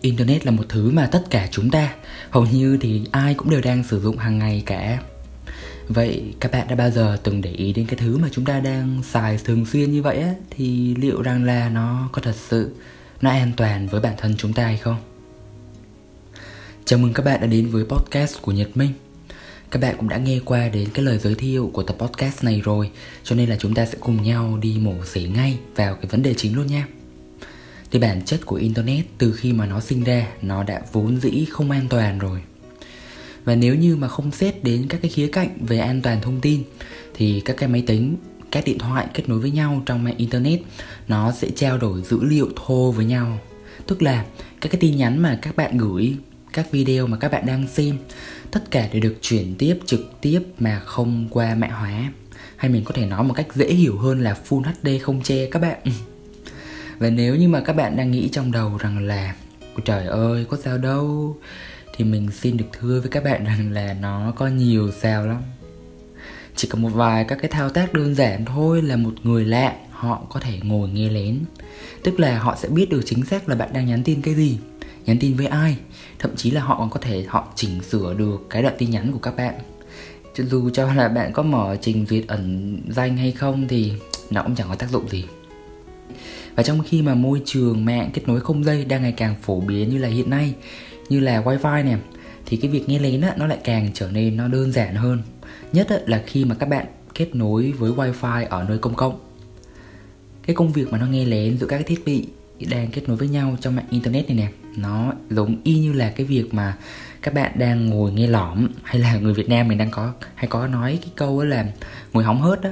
internet là một thứ mà tất cả chúng ta, hầu như thì ai cũng đều đang sử dụng hàng ngày cả. Vậy các bạn đã bao giờ từng để ý đến cái thứ mà chúng ta đang xài thường xuyên như vậy á? Thì liệu rằng là nó có thật sự, nó an toàn với bản thân chúng ta hay không? Chào mừng các bạn đã đến với podcast của nhật minh. Các bạn cũng đã nghe qua đến cái lời giới thiệu của tập podcast này rồi, cho nên là chúng ta sẽ cùng nhau đi mổ xẻ ngay vào cái vấn đề chính luôn nha thì bản chất của internet từ khi mà nó sinh ra, nó đã vốn dĩ không an toàn rồi. Và nếu như mà không xét đến các cái khía cạnh về an toàn thông tin, thì các cái máy tính, các điện thoại kết nối với nhau trong mạng internet, nó sẽ trao đổi dữ liệu thô với nhau. Tức là các cái tin nhắn mà các bạn gửi, các video mà các bạn đang xem, tất cả đều được chuyển tiếp trực tiếp mà không qua mạng hóa. Hay mình có thể nói một cách dễ hiểu hơn là full HD không che các bạn. và nếu như mà các bạn đang nghĩ trong đầu rằng là, Ôi trời ơi, có sao đâu, Thì mình xin được thưa với các bạn rằng là nó có nhiều sao lắm. Chỉ cần một vài các cái thao tác đơn giản thôi là một người lạ, họ có thể ngồi nghe lén. Tức là họ sẽ biết được chính xác là bạn đang nhắn tin cái gì, Nhắn tin với ai. Thậm chí là họ còn có thể, họ chỉnh sửa được cái đoạn tin nhắn của các bạn. Dù cho là bạn có mở trình duyệt ẩn danh hay không thì nó cũng chẳng có tác dụng gì và trong khi mà môi trường mạng kết nối không dây đang ngày càng phổ biến như là hiện nay như là wifi này thì cái việc nghe lén á, nó lại càng trở nên nó đơn giản hơn. Nhất á, là khi mà các bạn kết nối với wifi ở nơi công cộng. Cái công việc mà nó nghe lén giữa các cái thiết bị đang kết nối với nhau trong mạng internet này nè nó giống y như là cái việc mà các bạn đang ngồi nghe lỏm hay là người Việt Nam mình đang có hay có nói cái câu là ngồi hóng hớt đó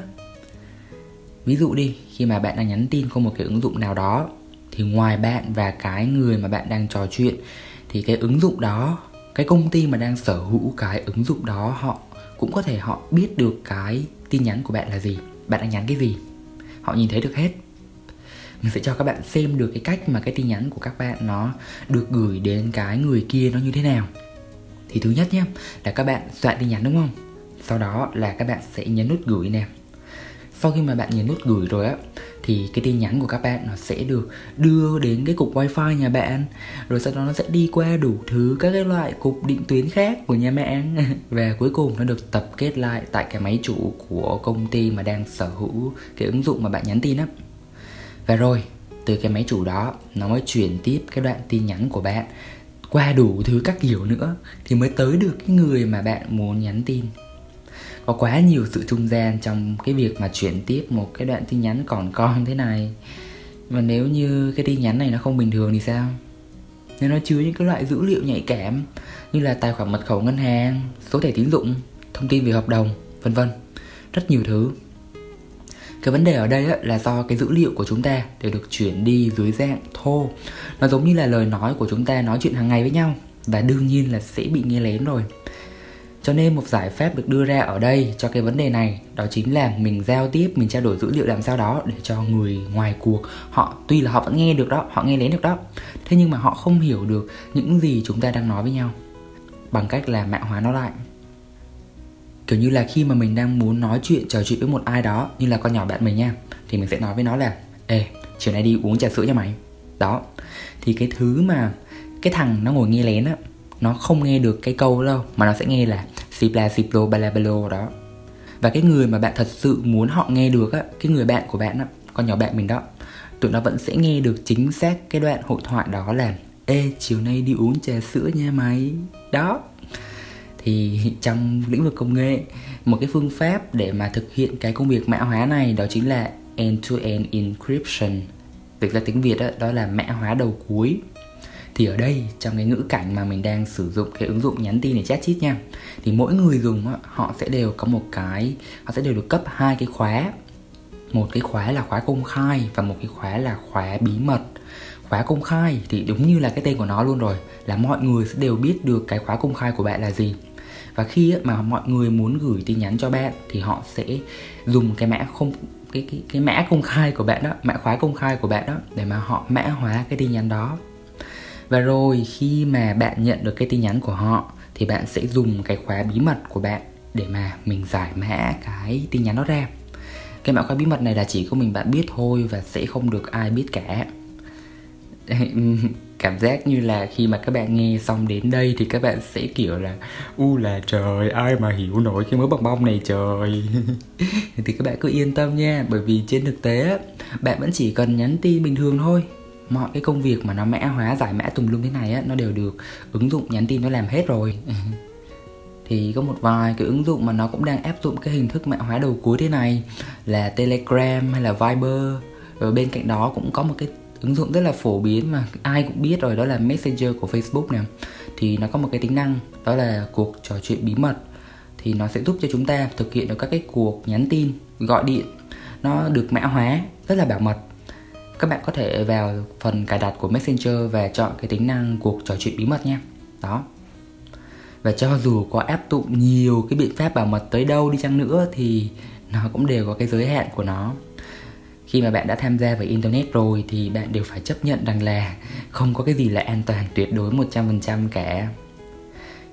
ví dụ đi khi mà bạn đang nhắn tin qua một cái ứng dụng nào đó, thì ngoài bạn và cái người mà bạn đang trò chuyện, thì cái ứng dụng đó, cái công ty mà đang sở hữu cái ứng dụng đó, họ cũng có thể họ biết được cái tin nhắn của bạn là gì. Bạn đang nhắn cái gì? Họ nhìn thấy được hết. Mình sẽ cho các bạn xem được cái cách mà cái tin nhắn của các bạn nó được gửi đến cái người kia nó như thế nào. Thì thứ nhất nhé, là các bạn soạn tin nhắn, đúng không? Sau đó là các bạn sẽ nhấn nút gửi nè sau khi mà bạn nhấn nút gửi rồi á, thì cái tin nhắn của các bạn nó sẽ được đưa đến cái cục wifi nhà bạn. Rồi sau đó nó sẽ đi qua đủ thứ các cái loại cục định tuyến khác của nhà mạng và cuối cùng nó được tập kết lại tại cái máy chủ của công ty mà đang sở hữu cái ứng dụng mà bạn nhắn tin á. Và rồi, từ cái máy chủ đó, nó mới chuyển tiếp cái đoạn tin nhắn của bạn qua đủ thứ các kiểu nữa thì mới tới được cái người mà bạn muốn nhắn tin có quá nhiều sự trung gian trong cái việc mà chuyển tiếp một cái đoạn tin nhắn còn con thế này. Mà nếu như cái tin nhắn này nó không bình thường thì sao? Nếu nó chứa những cái loại dữ liệu nhạy cảm như là tài khoản mật khẩu ngân hàng, số thẻ tín dụng, thông tin về hợp đồng, vân vân. Rất nhiều thứ. Cái vấn đề ở đây là do cái dữ liệu của chúng ta đều được chuyển đi dưới dạng thô. Nó giống như là lời nói của chúng ta nói chuyện hàng ngày với nhau. Và đương nhiên là sẽ bị nghe lén rồi cho nên một giải pháp được đưa ra ở đây cho cái vấn đề này đó chính là mình giao tiếp, mình trao đổi dữ liệu làm sao đó để cho người ngoài cuộc họ tuy là họ vẫn nghe được đó, họ nghe đến được đó. Thế nhưng mà họ không hiểu được những gì chúng ta đang nói với nhau bằng cách là mạng hóa nó lại. Kiểu như là khi mà mình đang muốn nói chuyện trò chuyện với một ai đó như là con nhỏ bạn mình nha thì mình sẽ nói với nó là ê chiều nay đi uống trà sữa cho mày đó thì cái thứ mà cái thằng nó ngồi nghe lén á nó không nghe được cái câu đâu mà nó sẽ nghe là Sipla Siplo Balabalo đó. Và cái người mà bạn thật sự muốn họ nghe được á cái người bạn của bạn á con nhỏ bạn mình đó tụi nó vẫn sẽ nghe được chính xác cái đoạn hội thoại đó là ê chiều nay đi uống trà sữa nha mày. Đó. Thì trong lĩnh vực công nghệ một cái phương pháp để mà thực hiện cái công việc mã hóa này đó chính là end to end encryption. Việc ra tiếng việt đó, đó là mã hóa đầu cuối thì ở đây, trong cái ngữ cảnh mà mình đang sử dụng cái ứng dụng nhắn tin để chat chít nha, thì mỗi người dùng họ sẽ đều có một cái, họ sẽ đều được cấp hai cái khóa. Một cái khóa là khóa công khai và một cái khóa là khóa bí mật. Khóa công khai thì đúng như là cái tên của nó luôn rồi, là mọi người sẽ đều biết được cái khóa công khai của bạn là gì. Và khi mà mọi người muốn gửi tin nhắn cho bạn thì họ sẽ dùng cái mã không, cái cái cái mã công khai của bạn đó, mã khóa công khai của bạn đó để mà họ mã hóa cái tin nhắn đó và rồi khi mà bạn nhận được cái tin nhắn của họ, thì bạn sẽ dùng cái khóa bí mật của bạn để mà mình giải mã cái tin nhắn đó ra. Cái mã khóa bí mật này là chỉ có mình bạn biết thôi và sẽ không được ai biết cả. Cảm giác như là khi mà các bạn nghe xong đến đây thì các bạn sẽ kiểu là, u là trời, ai mà hiểu nổi cái mớ bong bong này trời. Thì các bạn cứ yên tâm nha, bởi vì trên thực tế bạn vẫn chỉ cần nhắn tin bình thường thôi mọi cái công việc mà nó mã hóa, giải mã tùm lum thế này á, nó đều được ứng dụng, nhắn tin nó làm hết rồi. Thì có một vài cái ứng dụng mà nó cũng đang áp dụng cái hình thức mã hóa đầu cuối thế này là Telegram hay là Viber. Rồi bên cạnh đó cũng có một cái ứng dụng rất là phổ biến mà ai cũng biết rồi, đó là Messenger của Facebook nè. Thì nó có một cái tính năng, đó là cuộc trò chuyện bí mật. Thì nó sẽ giúp cho chúng ta thực hiện được các cái cuộc nhắn tin, gọi điện. Nó được mã hóa, rất là bảo mật các bạn có thể vào phần cài đặt của Messenger và chọn cái tính năng cuộc trò chuyện bí mật nha. Đó. Và cho dù có áp dụng nhiều cái biện pháp bảo mật tới đâu đi chăng nữa thì nó cũng đều có cái giới hạn của nó. Khi mà bạn đã tham gia vào internet rồi thì bạn đều phải chấp nhận rằng là không có cái gì là an toàn tuyệt đối 100% cả.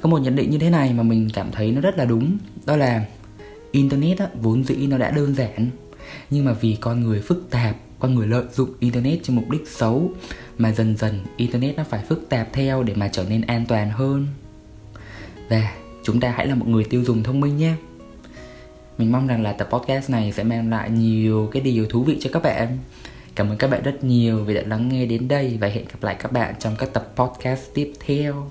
Có một nhận định như thế này mà mình cảm thấy nó rất là đúng, đó là internet á, vốn dĩ nó đã đơn giản nhưng mà vì con người phức tạp con người lợi dụng internet cho mục đích xấu, mà dần dần internet nó phải phức tạp theo để mà trở nên an toàn hơn. Và chúng ta hãy là một người tiêu dùng thông minh nhé. Mình mong rằng là tập podcast này sẽ mang lại nhiều cái điều thú vị cho các bạn. Cảm ơn các bạn rất nhiều vì đã lắng nghe đến đây và hẹn gặp lại các bạn trong các tập podcast tiếp theo.